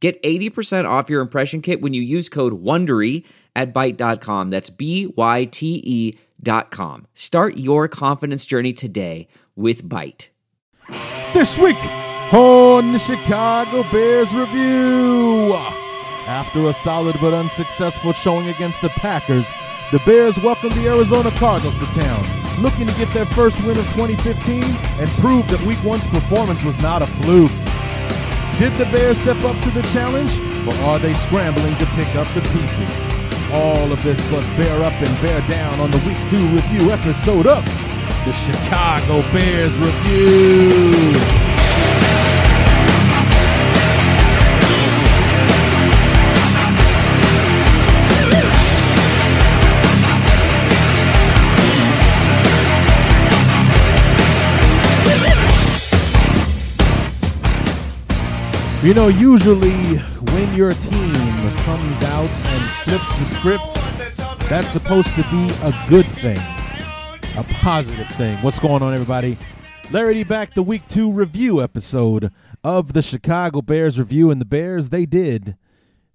Get 80% off your impression kit when you use code WONDERY at Byte.com. That's B-Y-T-E dot com. Start your confidence journey today with Byte. This week on the Chicago Bears Review. After a solid but unsuccessful showing against the Packers, the Bears welcome the Arizona Cardinals to town, looking to get their first win of 2015 and prove that Week 1's performance was not a fluke. Did the Bears step up to the challenge, or are they scrambling to pick up the pieces? All of this plus bear up and bear down on the Week 2 review episode of the Chicago Bears Review. You know, usually when your team comes out and flips the script, that's supposed to be a good thing, a positive thing. What's going on, everybody? Larry D back, the week two review episode of the Chicago Bears review, and the Bears they did,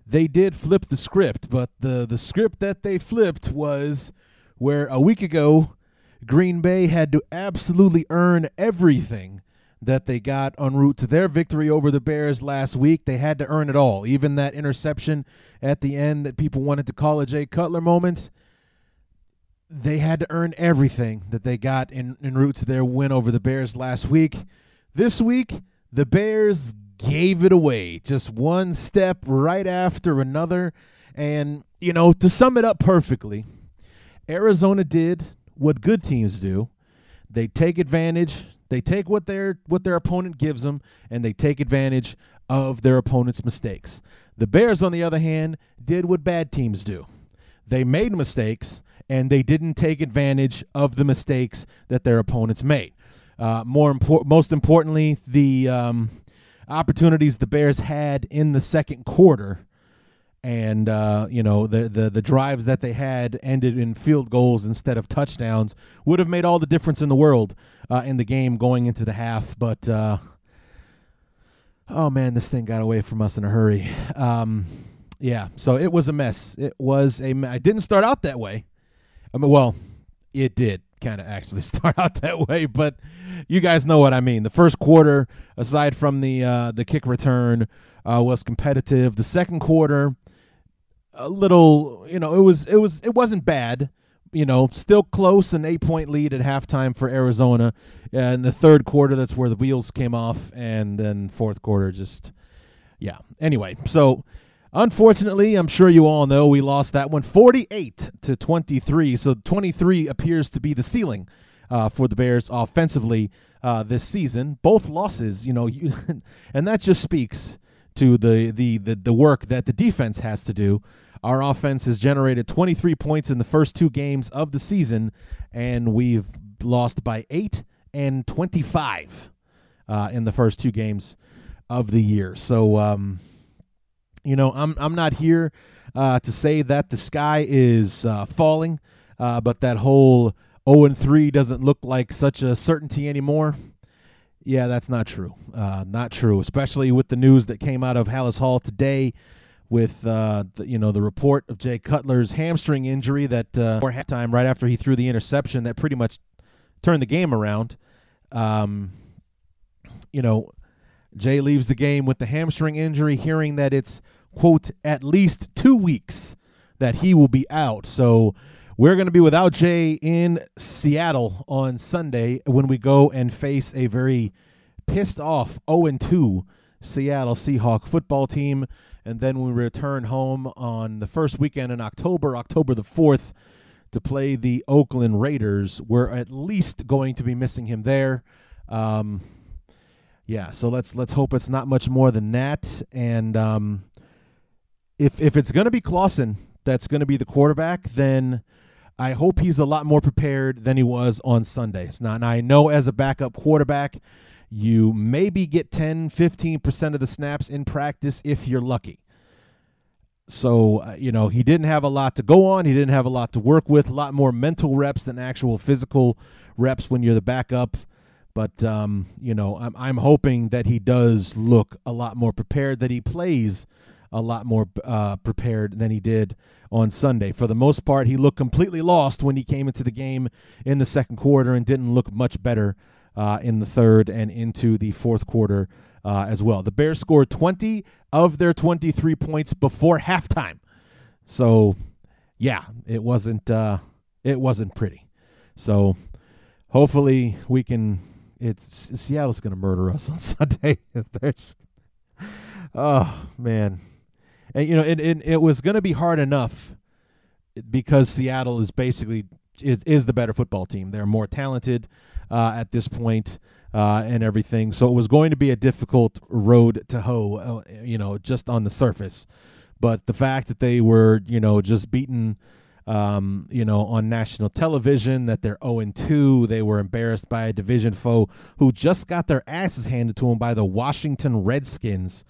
they did flip the script, but the the script that they flipped was where a week ago Green Bay had to absolutely earn everything that they got en route to their victory over the Bears last week. They had to earn it all. Even that interception at the end that people wanted to call a Jay Cutler moment, they had to earn everything that they got in, en route to their win over the Bears last week. This week, the Bears gave it away just one step right after another. And, you know, to sum it up perfectly, Arizona did what good teams do. They take advantage they take what their what their opponent gives them and they take advantage of their opponent's mistakes. The Bears on the other hand did what bad teams do. They made mistakes and they didn't take advantage of the mistakes that their opponents made. Uh, more impor- most importantly, the um, opportunities the Bears had in the second quarter and uh, you know the, the the drives that they had ended in field goals instead of touchdowns would have made all the difference in the world uh, in the game going into the half. But uh, oh man, this thing got away from us in a hurry. Um, yeah, so it was a mess. It was a. I didn't start out that way. I mean, well, it did kind of actually start out that way, but you guys know what I mean. The first quarter, aside from the uh, the kick return, uh, was competitive. The second quarter a little, you know, it was it was it wasn't bad. You know, still close, an eight point lead at halftime for Arizona. In the third quarter, that's where the wheels came off, and then fourth quarter, just yeah. Anyway, so unfortunately, I'm sure you all know we lost that one, 48 to 23. So 23 appears to be the ceiling uh, for the Bears offensively uh, this season. Both losses, you know, you, and that just speaks to the, the the the work that the defense has to do. Our offense has generated 23 points in the first two games of the season, and we've lost by eight and 25 uh, in the first two games of the year. So, um, you know, I'm I'm not here uh, to say that the sky is uh, falling, uh, but that whole 0 and 3 doesn't look like such a certainty anymore. Yeah, that's not true. Uh, not true, especially with the news that came out of Halas Hall today with uh, the, you know the report of Jay Cutler's hamstring injury that uh, for halftime right after he threw the interception that pretty much turned the game around. Um, you know, Jay leaves the game with the hamstring injury, hearing that it's quote at least two weeks that he will be out. So we're going to be without Jay in Seattle on Sunday when we go and face a very pissed off 0 2 Seattle Seahawk football team. And then we return home on the first weekend in October, October the 4th, to play the Oakland Raiders. We're at least going to be missing him there. Um, yeah, so let's let's hope it's not much more than that. And um, if if it's going to be Clausen that's going to be the quarterback, then I hope he's a lot more prepared than he was on Sundays. Now, and I know as a backup quarterback, you maybe get 10, 15% of the snaps in practice if you're lucky. So, uh, you know, he didn't have a lot to go on. He didn't have a lot to work with, a lot more mental reps than actual physical reps when you're the backup. But, um, you know, I'm, I'm hoping that he does look a lot more prepared, that he plays a lot more uh, prepared than he did on Sunday. For the most part, he looked completely lost when he came into the game in the second quarter and didn't look much better uh, in the third and into the fourth quarter uh, as well. The Bears scored 20 of their 23 points before halftime. So, yeah, it wasn't uh, it wasn't pretty. So, hopefully we can. It's Seattle's going to murder us on Sunday. There's, oh man, and you know it it, it was going to be hard enough because Seattle is basically is, is the better football team. They're more talented uh, at this point, uh, and everything. So it was going to be a difficult road to hoe, uh, you know, just on the surface. But the fact that they were, you know, just beaten, um, you know, on national television, that they're 0 2, they were embarrassed by a division foe who just got their asses handed to them by the Washington Redskins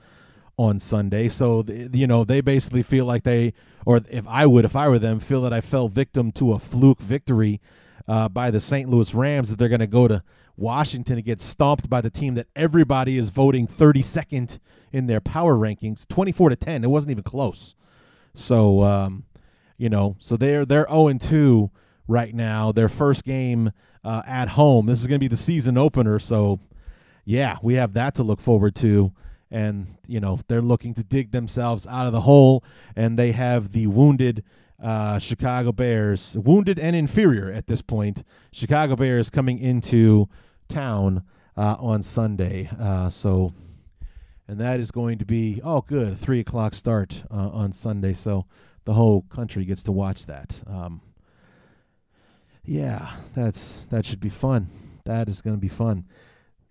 on Sunday. So, you know, they basically feel like they, or if I would, if I were them, feel that I fell victim to a fluke victory uh, by the St. Louis Rams, that they're going to go to Washington and get stomped by the team that everybody is voting 32nd in their power rankings, 24 to 10. It wasn't even close. So, um, you know, so they're they're 0 2 right now. Their first game uh, at home. This is going to be the season opener. So, yeah, we have that to look forward to. And you know they're looking to dig themselves out of the hole, and they have the wounded uh, Chicago Bears, wounded and inferior at this point. Chicago Bears coming into town uh, on Sunday. Uh, so, and that is going to be oh good, three o'clock start uh, on Sunday. So the whole country gets to watch that. Um, yeah, that's that should be fun. That is going to be fun.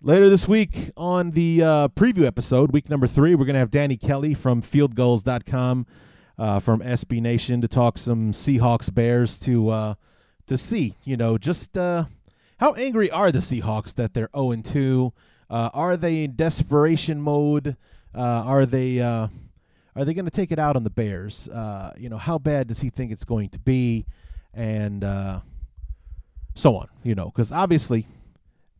Later this week on the uh, preview episode, week number three, we're going to have Danny Kelly from FieldGulls.com uh, from SB Nation to talk some Seahawks Bears to uh, to see, you know, just uh, how angry are the Seahawks that they're 0 2? Uh, are they in desperation mode? Uh, are they uh, are they going to take it out on the Bears? You know, how bad does he think it's going to be, and so on. You know, because obviously,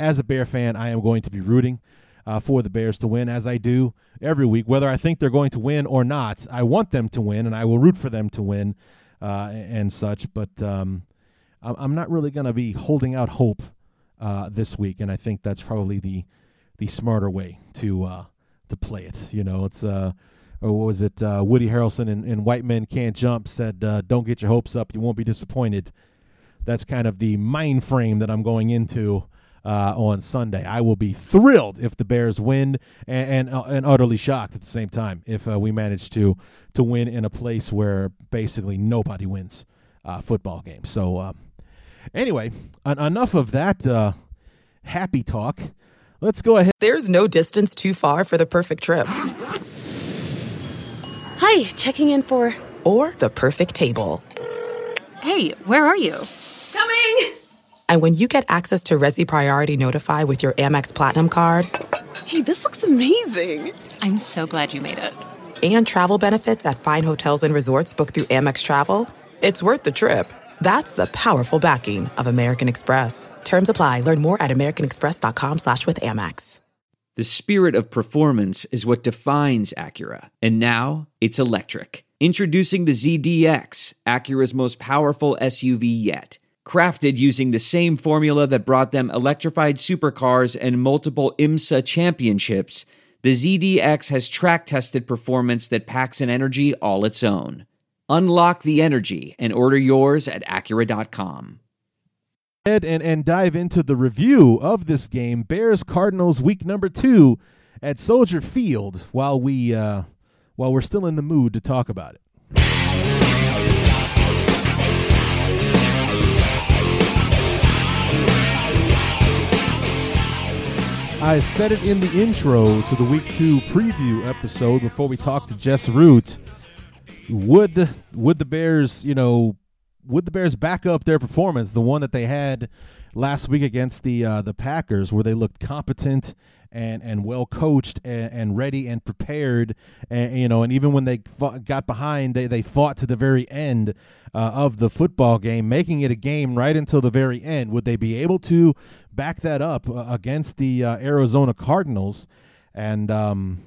as a Bear fan, I am going to be rooting uh, for the Bears to win, as I do every week. Whether I think they're going to win or not, I want them to win, and I will root for them to win uh, and such. But um, I'm not really going to be holding out hope uh, this week, and I think that's probably the the smarter way to uh, to play it. You know, it's uh, or what was it? Uh, Woody Harrelson in White Men Can't Jump said, uh, "Don't get your hopes up; you won't be disappointed." That's kind of the mind frame that I'm going into uh, on Sunday. I will be thrilled if the Bears win, and and, uh, and utterly shocked at the same time if uh, we manage to to win in a place where basically nobody wins uh, football games. So, uh, anyway, en- enough of that uh, happy talk. Let's go ahead. There's no distance too far for the perfect trip. Hi, checking in for. Or the perfect table. Hey, where are you? Coming! And when you get access to Resy Priority Notify with your Amex Platinum card. Hey, this looks amazing! I'm so glad you made it. And travel benefits at fine hotels and resorts booked through Amex Travel. It's worth the trip. That's the powerful backing of American Express. Terms apply. Learn more at americanexpress.com slash with Amex. The spirit of performance is what defines Acura. And now it's electric. Introducing the ZDX, Acura's most powerful SUV yet. Crafted using the same formula that brought them electrified supercars and multiple IMSA championships, the ZDX has track tested performance that packs an energy all its own. Unlock the energy and order yours at Acura.com. And, and dive into the review of this game, Bears Cardinals week number two at Soldier Field. While we uh, while we're still in the mood to talk about it. I said it in the intro to the week two preview episode before we talked to Jess Root. Would would the Bears, you know, would the Bears back up their performance, the one that they had last week against the uh, the Packers, where they looked competent and and well coached and, and ready and prepared, and you know, and even when they fought, got behind, they they fought to the very end uh, of the football game, making it a game right until the very end. Would they be able to back that up uh, against the uh, Arizona Cardinals? And um,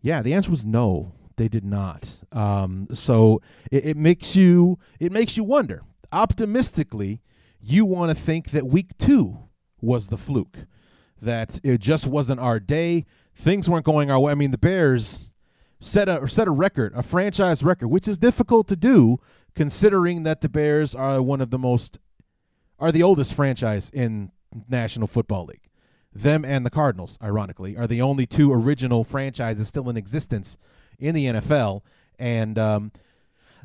yeah, the answer was no. They did not. Um, so it, it makes you it makes you wonder. Optimistically, you want to think that week two was the fluke, that it just wasn't our day. Things weren't going our way. I mean, the Bears set a set a record, a franchise record, which is difficult to do considering that the Bears are one of the most are the oldest franchise in National Football League. Them and the Cardinals, ironically, are the only two original franchises still in existence in the NFL, and um,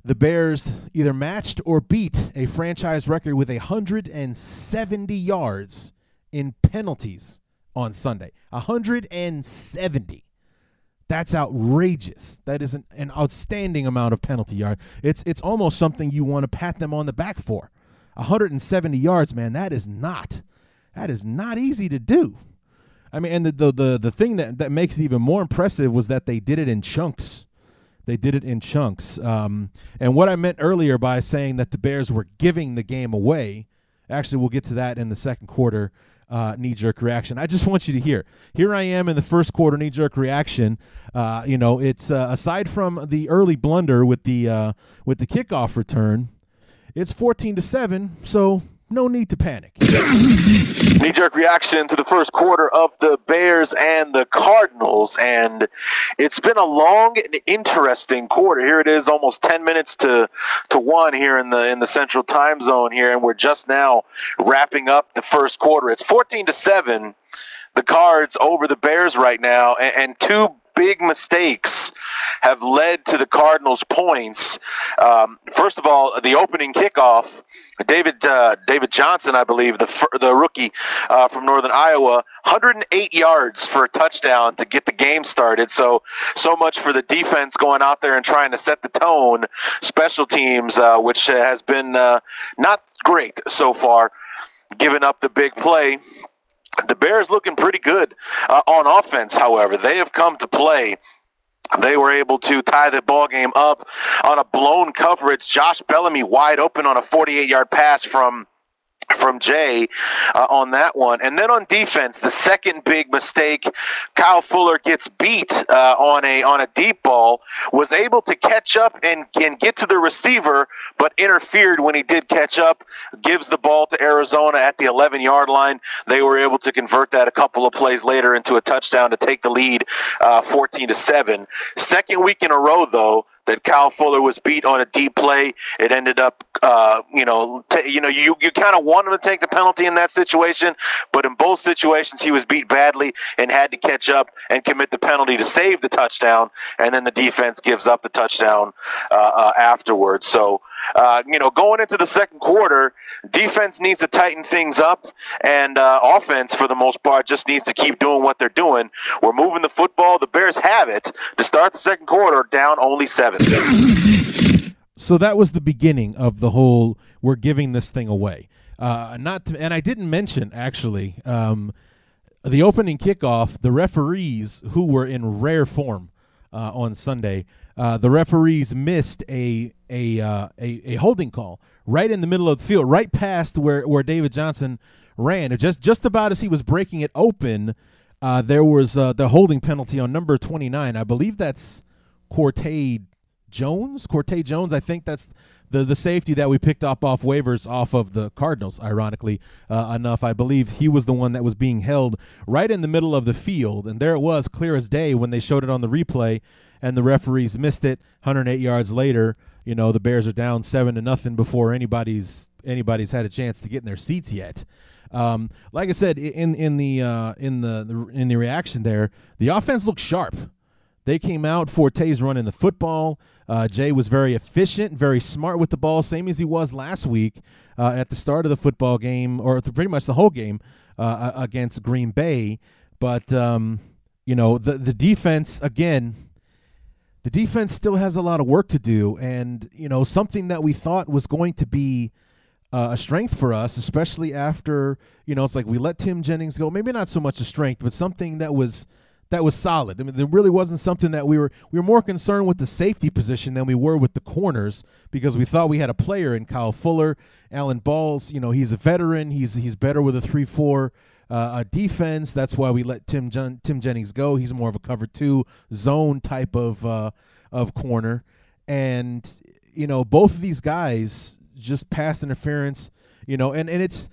the Bears either matched or beat a franchise record with 170 yards in penalties on Sunday. 170. That's outrageous. That is an, an outstanding amount of penalty yard. It's it's almost something you want to pat them on the back for. 170 yards, man. That is not that is not easy to do. I mean, and the the the, the thing that that makes it even more impressive was that they did it in chunks. They did it in chunks. Um, and what I meant earlier by saying that the Bears were giving the game away, actually, we'll get to that in the second quarter uh, knee jerk reaction. I just want you to hear. Here I am in the first quarter knee jerk reaction. Uh, you know, it's uh, aside from the early blunder with the uh, with the kickoff return, it's fourteen to seven. So no need to panic. Knee jerk reaction to the first quarter of the Bears and the Cardinals. And it's been a long and interesting quarter. Here it is, almost 10 minutes to, to one here in the, in the central time zone here. And we're just now wrapping up the first quarter. It's 14 to 7, the Cards over the Bears right now. And, and two big mistakes have led to the Cardinals' points. Um, first of all, the opening kickoff David uh, David Johnson, I believe, the the rookie uh, from Northern Iowa, 108 yards for a touchdown to get the game started. So so much for the defense going out there and trying to set the tone. Special teams, uh, which has been uh, not great so far, giving up the big play. The Bears looking pretty good uh, on offense. However, they have come to play they were able to tie the ball game up on a blown coverage. Josh Bellamy wide open on a 48-yard pass from from Jay uh, on that one. And then on defense, the second big mistake, Kyle Fuller gets beat uh, on a on a deep ball, was able to catch up and, and get to the receiver, but interfered when he did catch up, gives the ball to Arizona at the 11 yard line. They were able to convert that a couple of plays later into a touchdown to take the lead uh, 14 to 7. Second week in a row, though, that Kyle Fuller was beat on a deep play. It ended up, uh, you know, t- you know, you you kind of wanted to take the penalty in that situation, but in both situations he was beat badly and had to catch up and commit the penalty to save the touchdown, and then the defense gives up the touchdown uh, uh, afterwards. So. Uh, you know, going into the second quarter, defense needs to tighten things up, and uh, offense, for the most part, just needs to keep doing what they're doing. We're moving the football. The Bears have it to start the second quarter, down only seven. So that was the beginning of the whole we're giving this thing away. Uh, not to, and I didn't mention actually um, the opening kickoff. The referees who were in rare form uh, on Sunday, uh, the referees missed a a, uh, a a holding call right in the middle of the field, right past where where David Johnson ran. Just just about as he was breaking it open, uh, there was uh, the holding penalty on number twenty nine. I believe that's Quartade Jones, Corte Jones. I think that's the the safety that we picked up off waivers off of the Cardinals. Ironically uh, enough, I believe he was the one that was being held right in the middle of the field, and there it was, clear as day when they showed it on the replay, and the referees missed it. 108 yards later, you know the Bears are down seven to nothing before anybody's anybody's had a chance to get in their seats yet. Um, like I said in in the uh, in the, in the reaction there, the offense looked sharp. They came out. Forte's running the football. Uh, Jay was very efficient, very smart with the ball, same as he was last week uh, at the start of the football game, or pretty much the whole game uh, against Green Bay. But um, you know, the the defense again. The defense still has a lot of work to do, and you know something that we thought was going to be uh, a strength for us, especially after you know it's like we let Tim Jennings go. Maybe not so much a strength, but something that was that was solid. I mean, there really wasn't something that we were we were more concerned with the safety position than we were with the corners because we thought we had a player in Kyle Fuller, Alan Balls. You know, he's a veteran. He's he's better with a three four. Uh, defense. That's why we let Tim Jen- Tim Jennings go. He's more of a cover two zone type of uh, of corner, and you know both of these guys just pass interference. You know, and and it's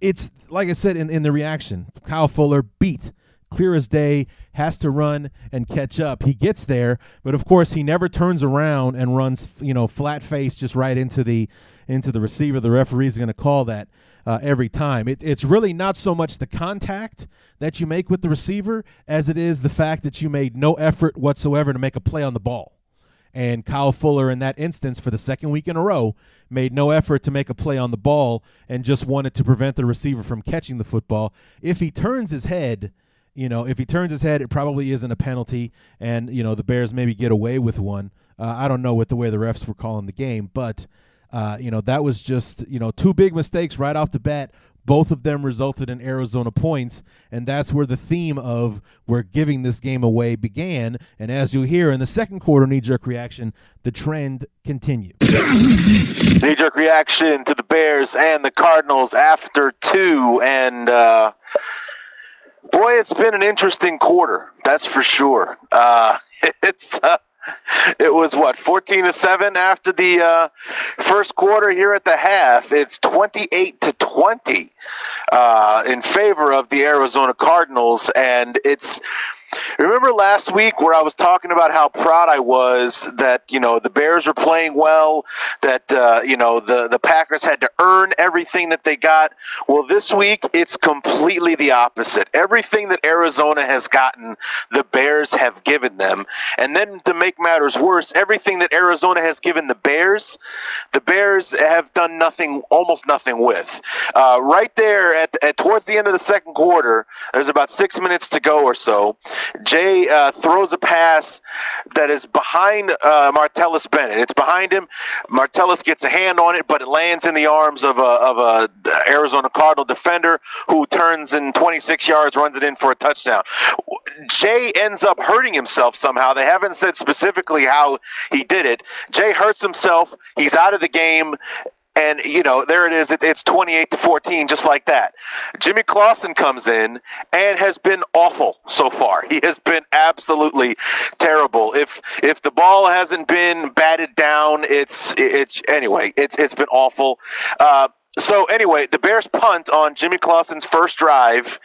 it's like I said in in the reaction. Kyle Fuller beat clear as day, has to run and catch up. He gets there, but of course he never turns around and runs, you know, flat face just right into the into the receiver. The referee is going to call that uh, every time. It, it's really not so much the contact that you make with the receiver as it is the fact that you made no effort whatsoever to make a play on the ball. And Kyle Fuller, in that instance, for the second week in a row, made no effort to make a play on the ball and just wanted to prevent the receiver from catching the football. If he turns his head, you know, if he turns his head, it probably isn't a penalty, and you know the Bears maybe get away with one. Uh, I don't know with the way the refs were calling the game, but uh, you know that was just you know two big mistakes right off the bat. Both of them resulted in Arizona points, and that's where the theme of we're giving this game away began. And as you hear in the second quarter knee jerk reaction, the trend continued. knee jerk reaction to the Bears and the Cardinals after two, and. Uh Boy, it's been an interesting quarter. That's for sure. Uh, it's uh, it was what 14 to 7 after the uh, first quarter here at the half it's 28 to 20 uh, in favor of the arizona cardinals and it's Remember last week where I was talking about how proud I was that you know the Bears were playing well, that uh, you know the the Packers had to earn everything that they got. Well, this week it's completely the opposite. Everything that Arizona has gotten, the Bears have given them, and then to make matters worse, everything that Arizona has given the Bears, the Bears have done nothing, almost nothing with. Uh, right there at, at towards the end of the second quarter, there's about six minutes to go or so. Jay uh, throws a pass that is behind uh, Martellus Bennett. It's behind him. Martellus gets a hand on it, but it lands in the arms of a, of a Arizona Cardinal defender who turns in 26 yards, runs it in for a touchdown. Jay ends up hurting himself somehow. They haven't said specifically how he did it. Jay hurts himself. He's out of the game and you know there it is. It's 28 to 14 just like that. Jimmy clausen comes in and has been awful so far. He has been absolutely terrible. If if the ball hasn't been batted down it's it's anyway it's it's been awful. Uh, so anyway the bears punt on jimmy clausen's first drive.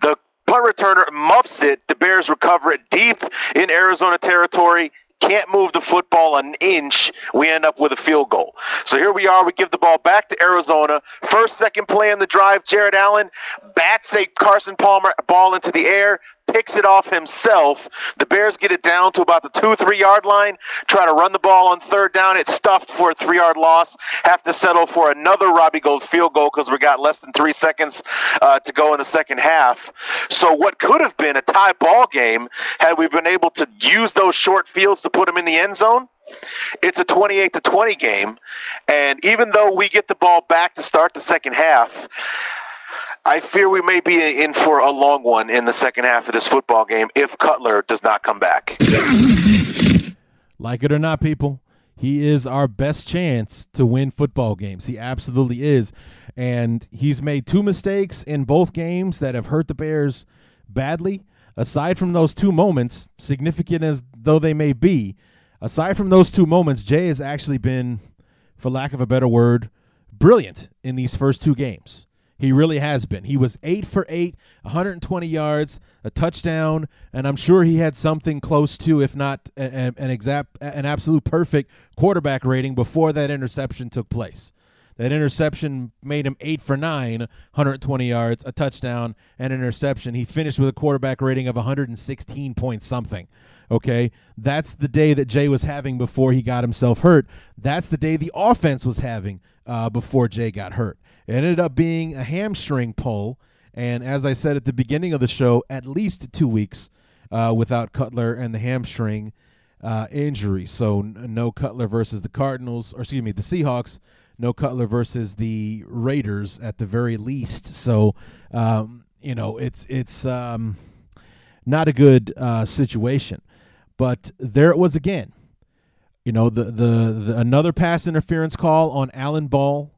The punt returner muffs it. The bears recover it deep in arizona territory can't move the football an inch, we end up with a field goal. So here we are. We give the ball back to Arizona. First, second play on the drive, Jared Allen bats a Carson Palmer ball into the air picks it off himself. The Bears get it down to about the two, three yard line, try to run the ball on third down. It's stuffed for a three yard loss. Have to settle for another Robbie Gould field goal because we got less than three seconds uh, to go in the second half. So, what could have been a tie ball game had we been able to use those short fields to put them in the end zone? It's a 28 to 20 game. And even though we get the ball back to start the second half, I fear we may be in for a long one in the second half of this football game if Cutler does not come back. like it or not, people, he is our best chance to win football games. He absolutely is. And he's made two mistakes in both games that have hurt the Bears badly. Aside from those two moments, significant as though they may be, aside from those two moments, Jay has actually been, for lack of a better word, brilliant in these first two games. He really has been. He was eight for eight, 120 yards, a touchdown, and I'm sure he had something close to, if not an, an exact, an absolute perfect quarterback rating before that interception took place. That interception made him eight for nine, 120 yards, a touchdown, and an interception. He finished with a quarterback rating of 116 point something. Okay, that's the day that Jay was having before he got himself hurt. That's the day the offense was having uh, before Jay got hurt. It ended up being a hamstring pull, and as I said at the beginning of the show, at least two weeks. uh, without Cutler and the hamstring uh, injury. So n- no Cutler versus the Cardinals, or excuse me, the Seahawks. No Cutler versus the Raiders at the very least. So um, you know it's it's um, not a good uh, situation. But there it was again. You know the, the the another pass interference call on Alan Ball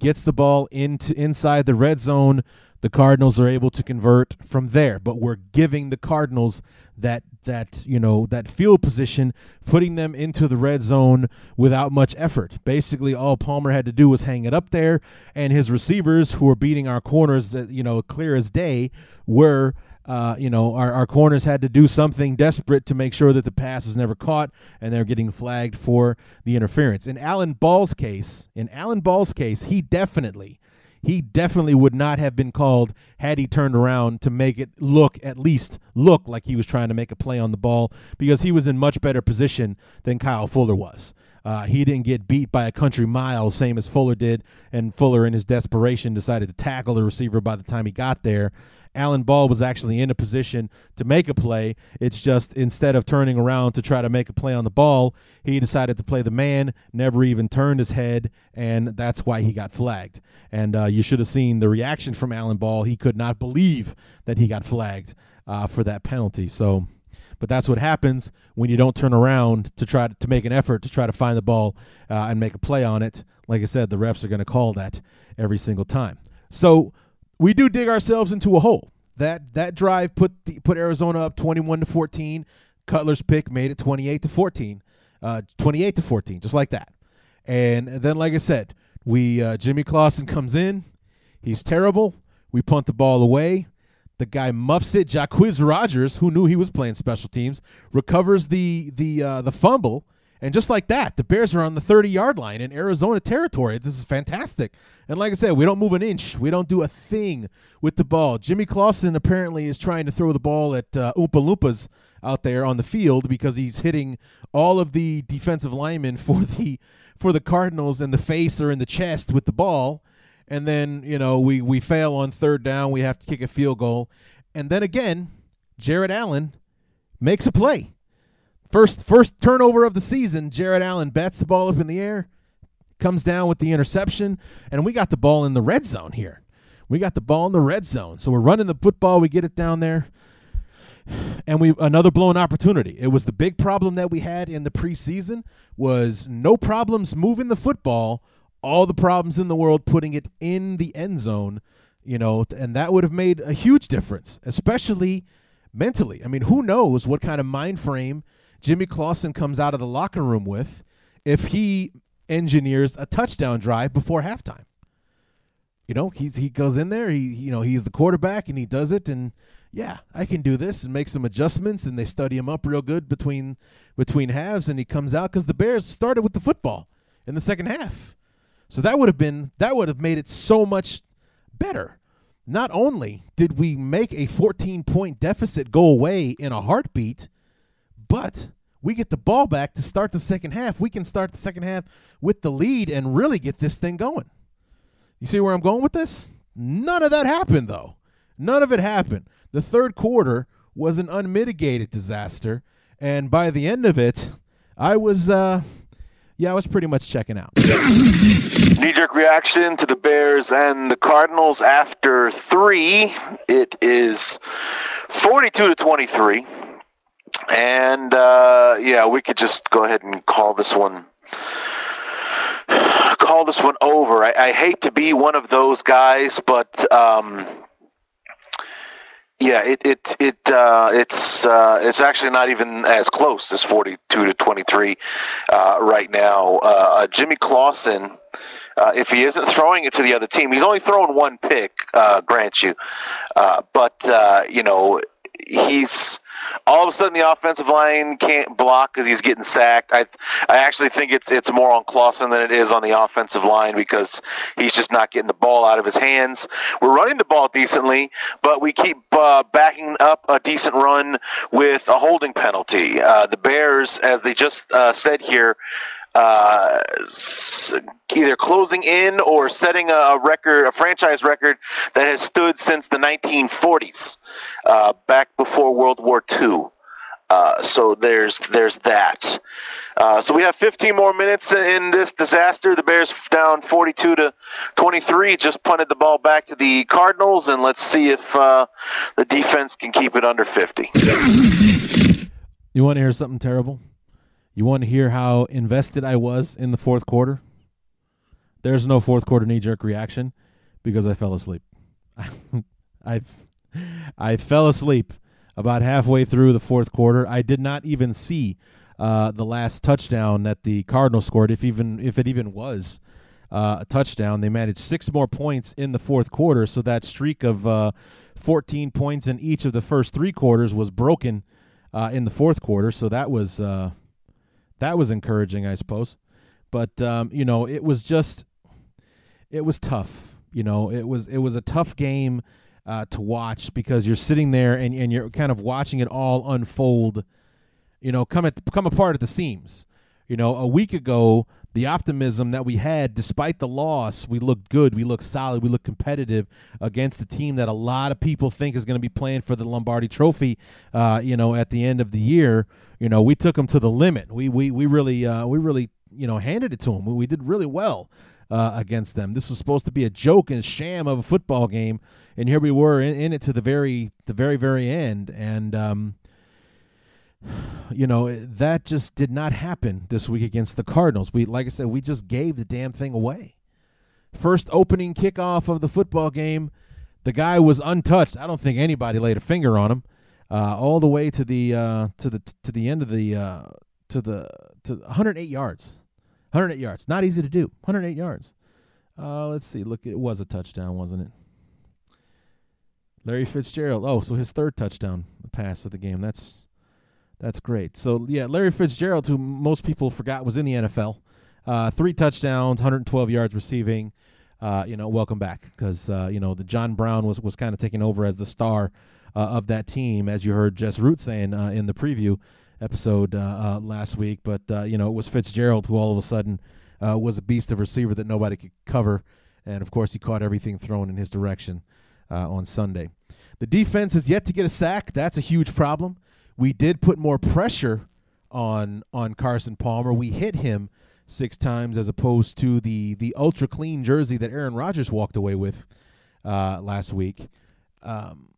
gets the ball into inside the red zone the Cardinals are able to convert from there. But we're giving the Cardinals that that you know that field position, putting them into the red zone without much effort. Basically, all Palmer had to do was hang it up there, and his receivers, who were beating our corners, uh, you know, clear as day, were. Uh, you know, our, our corners had to do something desperate to make sure that the pass was never caught, and they're getting flagged for the interference. In Alan Ball's case, in Alan Ball's case, he definitely he definitely would not have been called had he turned around to make it look at least look like he was trying to make a play on the ball because he was in much better position than Kyle Fuller was. Uh, he didn't get beat by a country mile, same as Fuller did, and Fuller, in his desperation, decided to tackle the receiver by the time he got there. Alan Ball was actually in a position to make a play. It's just instead of turning around to try to make a play on the ball, he decided to play the man, never even turned his head, and that's why he got flagged. And uh, you should have seen the reaction from Alan Ball. He could not believe that he got flagged uh, for that penalty. So, but that's what happens when you don't turn around to try to, to make an effort to try to find the ball uh, and make a play on it. Like I said, the refs are going to call that every single time. So we do dig ourselves into a hole. That that drive put the, put Arizona up 21 to 14. Cutler's pick made it 28 to 14. Uh, 28 to 14, just like that. And then, like I said, we uh, Jimmy Clausen comes in. He's terrible. We punt the ball away. The guy muffs it. Jacquizz Rodgers, who knew he was playing special teams, recovers the the uh, the fumble and just like that, the Bears are on the 30 yard line in Arizona territory. This is fantastic. And like I said, we don't move an inch. We don't do a thing with the ball. Jimmy Clausen apparently is trying to throw the ball at uh, Oompa Loompas out there on the field because he's hitting all of the defensive linemen for the for the Cardinals in the face or in the chest with the ball. And then, you know, we, we fail on third down. We have to kick a field goal. And then again, Jared Allen makes a play First first turnover of the season, Jared Allen bats the ball up in the air, comes down with the interception, and we got the ball in the red zone here. We got the ball in the red zone. So we're running the football, we get it down there. And we another blown opportunity. It was the big problem that we had in the preseason was no problems moving the football, all the problems in the world putting it in the end zone, you know, and that would have made a huge difference, especially mentally. I mean, who knows what kind of mind frame Jimmy Clausen comes out of the locker room with if he engineers a touchdown drive before halftime. You know, he's he goes in there, he you know, he's the quarterback and he does it and yeah, I can do this and make some adjustments and they study him up real good between between halves and he comes out cuz the Bears started with the football in the second half. So that would have been that would have made it so much better. Not only did we make a 14 point deficit go away in a heartbeat, but we get the ball back to start the second half. We can start the second half with the lead and really get this thing going. You see where I'm going with this? None of that happened, though. None of it happened. The third quarter was an unmitigated disaster. And by the end of it, I was, uh, yeah, I was pretty much checking out. Knee jerk reaction to the Bears and the Cardinals after three. It is 42 to 23. And uh, yeah, we could just go ahead and call this one call this one over. I, I hate to be one of those guys, but um, yeah, it it it uh, it's uh, it's actually not even as close as forty two to twenty three uh, right now. Uh, Jimmy Clausen. Uh, if he isn't throwing it to the other team, he's only throwing one pick, uh, grant you. Uh, but uh, you know, he's all of a sudden the offensive line can't block because he's getting sacked. I I actually think it's it's more on Clausen than it is on the offensive line because he's just not getting the ball out of his hands. We're running the ball decently, but we keep uh, backing up a decent run with a holding penalty. Uh, the Bears, as they just uh, said here. Uh, either closing in or setting a record, a franchise record that has stood since the 1940s, uh, back before World War II. Uh, so there's there's that. Uh, so we have 15 more minutes in this disaster. The Bears down 42 to 23. Just punted the ball back to the Cardinals, and let's see if uh, the defense can keep it under 50. You want to hear something terrible? You want to hear how invested I was in the fourth quarter? There's no fourth quarter knee jerk reaction because I fell asleep. I I fell asleep about halfway through the fourth quarter. I did not even see uh, the last touchdown that the Cardinals scored, if even if it even was uh, a touchdown. They managed six more points in the fourth quarter, so that streak of uh, 14 points in each of the first three quarters was broken uh, in the fourth quarter. So that was uh, that was encouraging, I suppose. But um, you know, it was just it was tough. You know, it was it was a tough game uh, to watch because you're sitting there and, and you're kind of watching it all unfold. You know, come at come apart at the seams. You know, a week ago, the optimism that we had despite the loss, we looked good, we looked solid, we looked competitive against a team that a lot of people think is going to be playing for the Lombardi Trophy. Uh, you know, at the end of the year, you know, we took them to the limit. We we we really uh, we really you know handed it to them. We did really well uh, against them. This was supposed to be a joke and sham of a football game, and here we were in, in it to the very the very very end. And um, you know that just did not happen this week against the Cardinals. We like I said, we just gave the damn thing away. First opening kickoff of the football game, the guy was untouched. I don't think anybody laid a finger on him. Uh, all the way to the uh, to the to the end of the uh, to the to 108 yards. 108 yards. Not easy to do. 108 yards. Uh, let's see. Look, it was a touchdown, wasn't it? Larry Fitzgerald. Oh, so his third touchdown pass of the game. That's that's great. So yeah, Larry Fitzgerald, who most people forgot was in the NFL, uh, three touchdowns, 112 yards receiving. Uh, you know, welcome back because uh, you know the John Brown was was kind of taking over as the star uh, of that team, as you heard Jess Root saying uh, in the preview episode uh, last week. But you know, it was Fitzgerald who all of a sudden was a beast of receiver that nobody could cover, and of course, he caught everything thrown in his direction on Sunday. The defense has yet to get a sack. That's a huge problem. We did put more pressure on on Carson Palmer. We hit him six times as opposed to the the ultra clean jersey that Aaron Rodgers walked away with uh, last week. Um,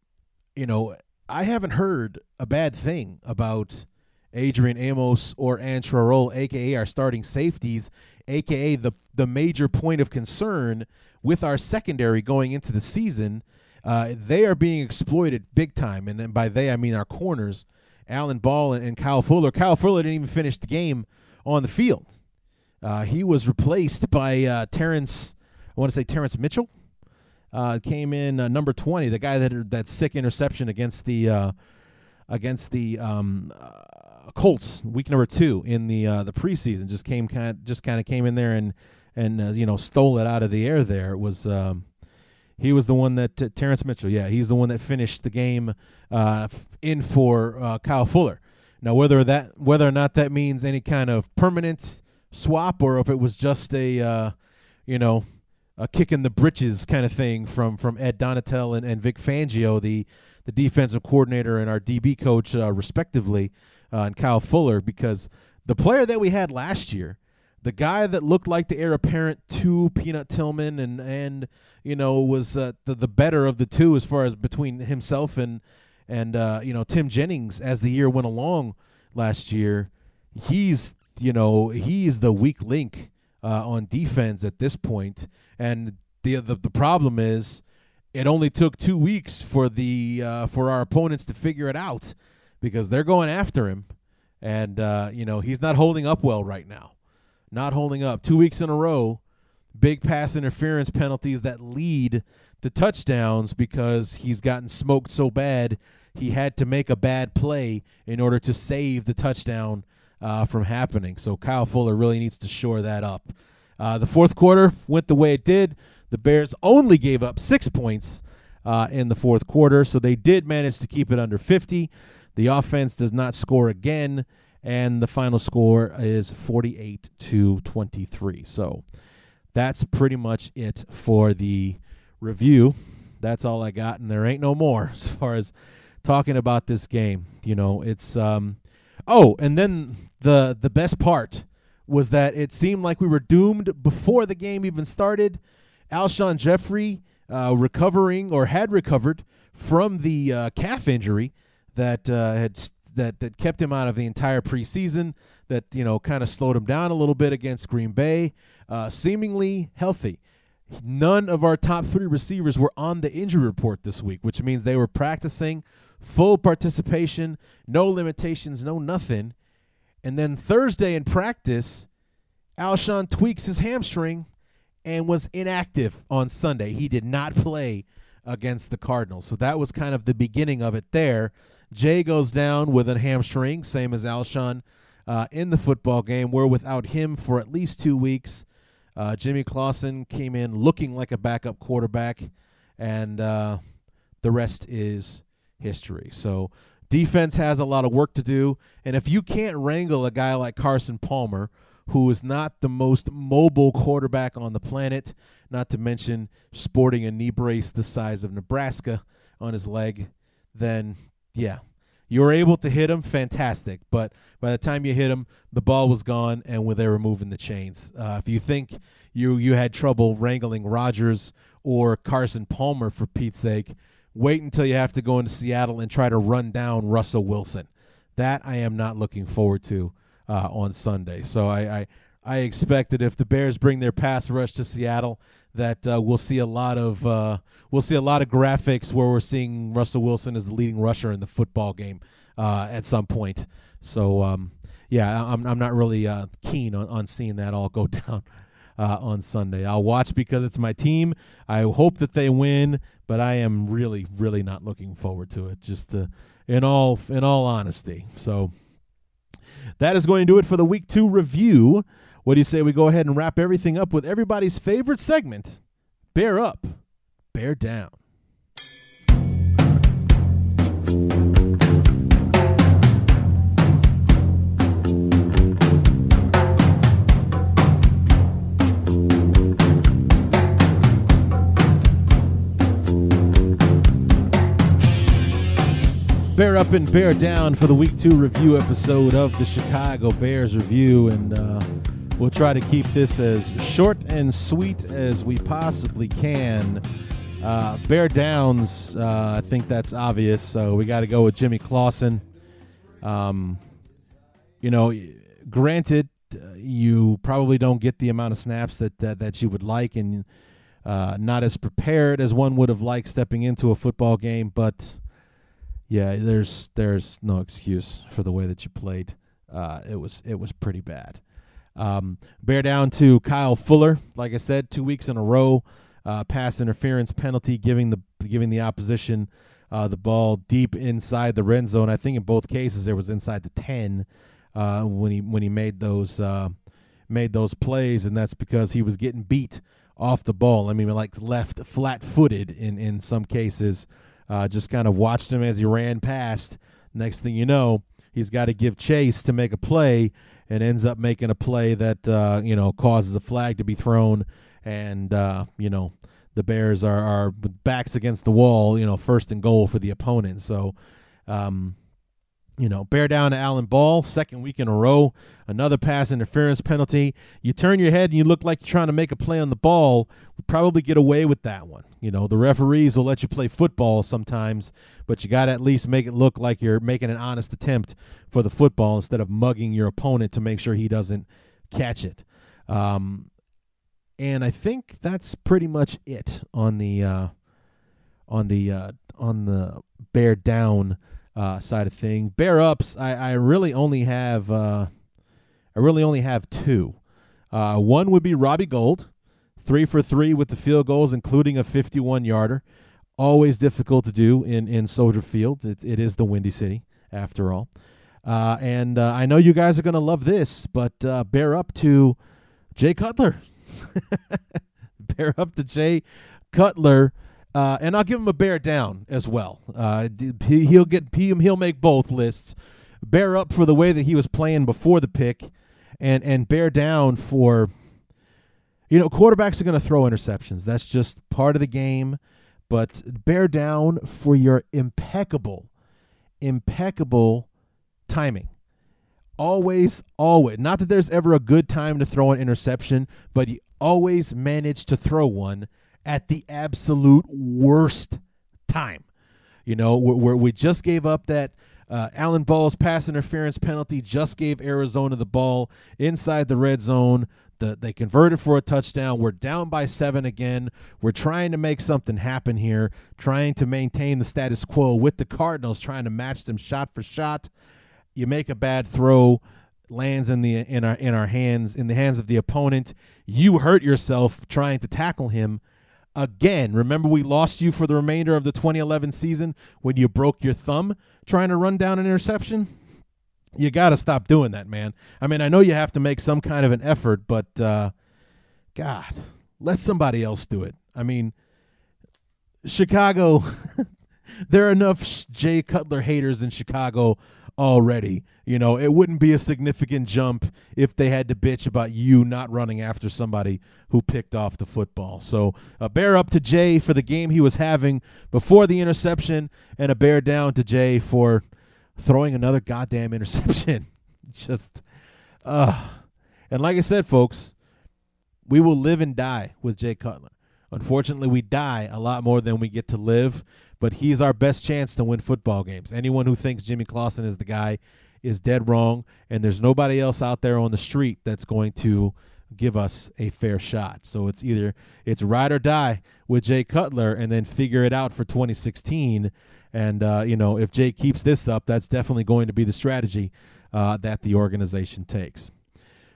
you know, I haven't heard a bad thing about Adrian Amos or Antrel Rolle, aka our starting safeties, aka the the major point of concern with our secondary going into the season. Uh, they are being exploited big time, and, and by they I mean our corners, Alan Ball and, and Kyle Fuller. Kyle Fuller didn't even finish the game on the field. Uh, he was replaced by uh, Terrence. I want to say Terrence Mitchell. Uh, came in uh, number twenty, the guy that that sick interception against the uh, against the um, Colts week number two in the the preseason. Just came kind just kind of came in there and and you know stole it out of the air. There it was. Um, he was the one that uh, Terrence Mitchell. Yeah, he's the one that finished the game uh, in for uh, Kyle Fuller. Now, whether that whether or not that means any kind of permanent swap or if it was just a uh, you know a kick in the britches kind of thing from from Ed Donatell and, and Vic Fangio, the the defensive coordinator and our DB coach, uh, respectively uh, and Kyle Fuller because the player that we had last year, the guy that looked like the heir apparent to Peanut Tillman and and you know was uh, the the better of the two as far as between himself and and uh, you know Tim Jennings as the year went along last year, he's you know he's the weak link uh, on defense at this point, and the, the the problem is it only took two weeks for the uh, for our opponents to figure it out because they're going after him, and uh, you know he's not holding up well right now. Not holding up. Two weeks in a row, big pass interference penalties that lead to touchdowns because he's gotten smoked so bad he had to make a bad play in order to save the touchdown uh, from happening. So Kyle Fuller really needs to shore that up. Uh, the fourth quarter went the way it did. The Bears only gave up six points uh, in the fourth quarter, so they did manage to keep it under 50. The offense does not score again, and the final score is 48 to 23. So that's pretty much it for the review. That's all I got, and there ain't no more as far as talking about this game. You know, it's um oh, and then the the best part was that it seemed like we were doomed before the game even started. Alshon Jeffery uh, recovering or had recovered from the uh, calf injury that uh, had that that kept him out of the entire preseason. That you know kind of slowed him down a little bit against Green Bay. Uh, seemingly healthy. None of our top three receivers were on the injury report this week, which means they were practicing, full participation, no limitations, no nothing. And then Thursday in practice, Alshon tweaks his hamstring and was inactive on Sunday. He did not play against the Cardinals. So that was kind of the beginning of it there. Jay goes down with a hamstring, same as Alshon uh, in the football game. We're without him for at least two weeks. Uh, Jimmy Clausen came in looking like a backup quarterback, and uh, the rest is history. So defense has a lot of work to do, and if you can't wrangle a guy like Carson Palmer, who is not the most mobile quarterback on the planet, not to mention sporting a knee brace the size of Nebraska on his leg, then yeah, you were able to hit him, fantastic. But by the time you hit him, the ball was gone, and when they were moving the chains. Uh, if you think you you had trouble wrangling Rodgers or Carson Palmer for Pete's sake, wait until you have to go into Seattle and try to run down Russell Wilson. That I am not looking forward to uh, on Sunday. So I, I I expect that if the Bears bring their pass rush to Seattle, that uh, we'll see a lot of uh, we'll see a lot of graphics where we're seeing Russell Wilson as the leading rusher in the football game uh, at some point. So um, yeah, I'm I'm not really uh, keen on, on seeing that all go down uh, on Sunday. I'll watch because it's my team. I hope that they win, but I am really really not looking forward to it. Just to, in all in all honesty. So that is going to do it for the week two review. What do you say we go ahead and wrap everything up with everybody's favorite segment Bear Up, Bear Down? Bear up and bear down for the week two review episode of the Chicago Bears review, and uh, we'll try to keep this as short and sweet as we possibly can. Uh, bear downs, uh, I think that's obvious. So we got to go with Jimmy Clausen. Um, you know, granted, uh, you probably don't get the amount of snaps that that, that you would like, and uh, not as prepared as one would have liked stepping into a football game, but yeah, there's there's no excuse for the way that you played. Uh, it was it was pretty bad. Um, bear down to Kyle Fuller. Like I said, two weeks in a row, uh, pass interference penalty, giving the giving the opposition uh, the ball deep inside the red zone. I think in both cases it was inside the ten uh, when he when he made those uh, made those plays, and that's because he was getting beat off the ball. I mean, like left flat footed in in some cases. Uh, just kind of watched him as he ran past. Next thing you know, he's got to give chase to make a play, and ends up making a play that uh, you know causes a flag to be thrown, and uh, you know the Bears are are backs against the wall, you know, first and goal for the opponent. So. Um, you know, bear down to Alan Ball, second week in a row, another pass interference penalty. You turn your head and you look like you're trying to make a play on the ball. We probably get away with that one. You know, the referees will let you play football sometimes, but you got to at least make it look like you're making an honest attempt for the football instead of mugging your opponent to make sure he doesn't catch it. Um, and I think that's pretty much it on the uh, on the uh, on the bear down uh, side of thing. Bear ups, I, I really only have uh, I really only have two. Uh, one would be Robbie Gould, three for three with the field goals, including a 51 yarder. Always difficult to do in in Soldier Field. It, it is the Windy City after all. Uh, and uh, I know you guys are going to love this, but uh, bear up to Jay Cutler. bear up to Jay Cutler. Uh, and I'll give him a bear down as well. Uh, he, will get he, he'll make both lists. bear up for the way that he was playing before the pick, and and bear down for. You know, quarterbacks are going to throw interceptions. That's just part of the game. But bear down for your impeccable, impeccable timing. Always, always. Not that there's ever a good time to throw an interception, but you always manage to throw one at the absolute worst time. You know, where, where we just gave up that uh, Alan Ball's pass interference penalty, just gave Arizona the ball inside the red zone. The, they converted for a touchdown. We're down by seven again. We're trying to make something happen here, trying to maintain the status quo with the Cardinals, trying to match them shot for shot. You make a bad throw, lands in the in our in our hands in the hands of the opponent. You hurt yourself trying to tackle him again. Remember, we lost you for the remainder of the 2011 season when you broke your thumb trying to run down an interception. You got to stop doing that, man. I mean, I know you have to make some kind of an effort, but uh, God, let somebody else do it. I mean, Chicago, there are enough Jay Cutler haters in Chicago already. You know, it wouldn't be a significant jump if they had to bitch about you not running after somebody who picked off the football. So, a bear up to Jay for the game he was having before the interception, and a bear down to Jay for throwing another goddamn interception. Just, uh, and like I said, folks, we will live and die with Jay Cutler. Unfortunately, we die a lot more than we get to live, but he's our best chance to win football games. Anyone who thinks Jimmy Clausen is the guy is dead wrong, and there's nobody else out there on the street that's going to give us a fair shot. So it's either it's ride or die with Jay Cutler, and then figure it out for 2016 and uh, you know, if Jay keeps this up, that's definitely going to be the strategy uh, that the organization takes.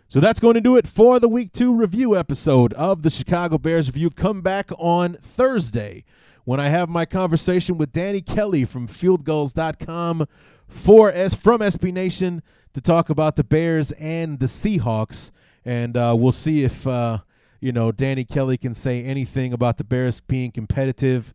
So that's going to do it for the week two review episode of the Chicago Bears review. Come back on Thursday when I have my conversation with Danny Kelly from fieldgulls.com for S from SB Nation to talk about the Bears and the Seahawks. And uh, we'll see if, uh, you know, Danny Kelly can say anything about the Bears being competitive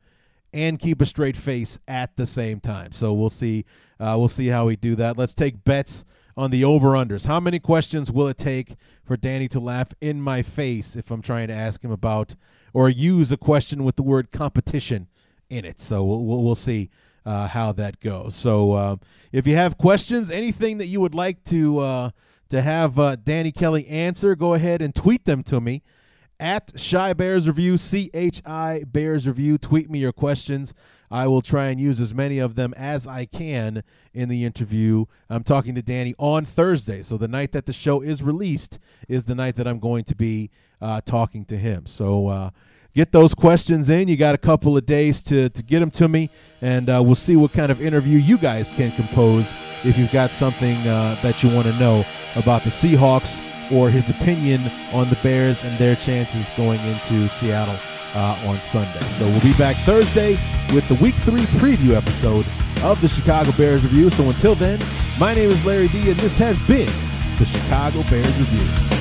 and keep a straight face at the same time. So we'll see. Uh, we'll see how we do that. Let's take bets on the over unders. How many questions will it take for Danny to laugh in my face if I'm trying to ask him about or use a question with the word competition in it? So we'll we'll, see. Uh, how that goes. So, uh, if you have questions, anything that you would like to uh, to have uh, Danny Kelly answer, go ahead and tweet them to me at Chi Bears Review, C H I Bears Review. Tweet me your questions. I will try and use as many of them as I can in the interview. I'm talking to Danny on Thursday. So the night that the show is released is the night that I'm going to be uh, talking to him. So uh, get those questions in. You got a couple of days to, to get them to me, and uh, we'll see what kind of interview you guys can compose if you've got something uh, that you want to know about the Seahawks or his opinion on the Bears and their chances going into Seattle uh, on Sunday. So we'll be back Thursday with the Week 3 preview episode of the Chicago Bears Review. So until then, my name is Larry D, and this has been the Chicago Bears Review.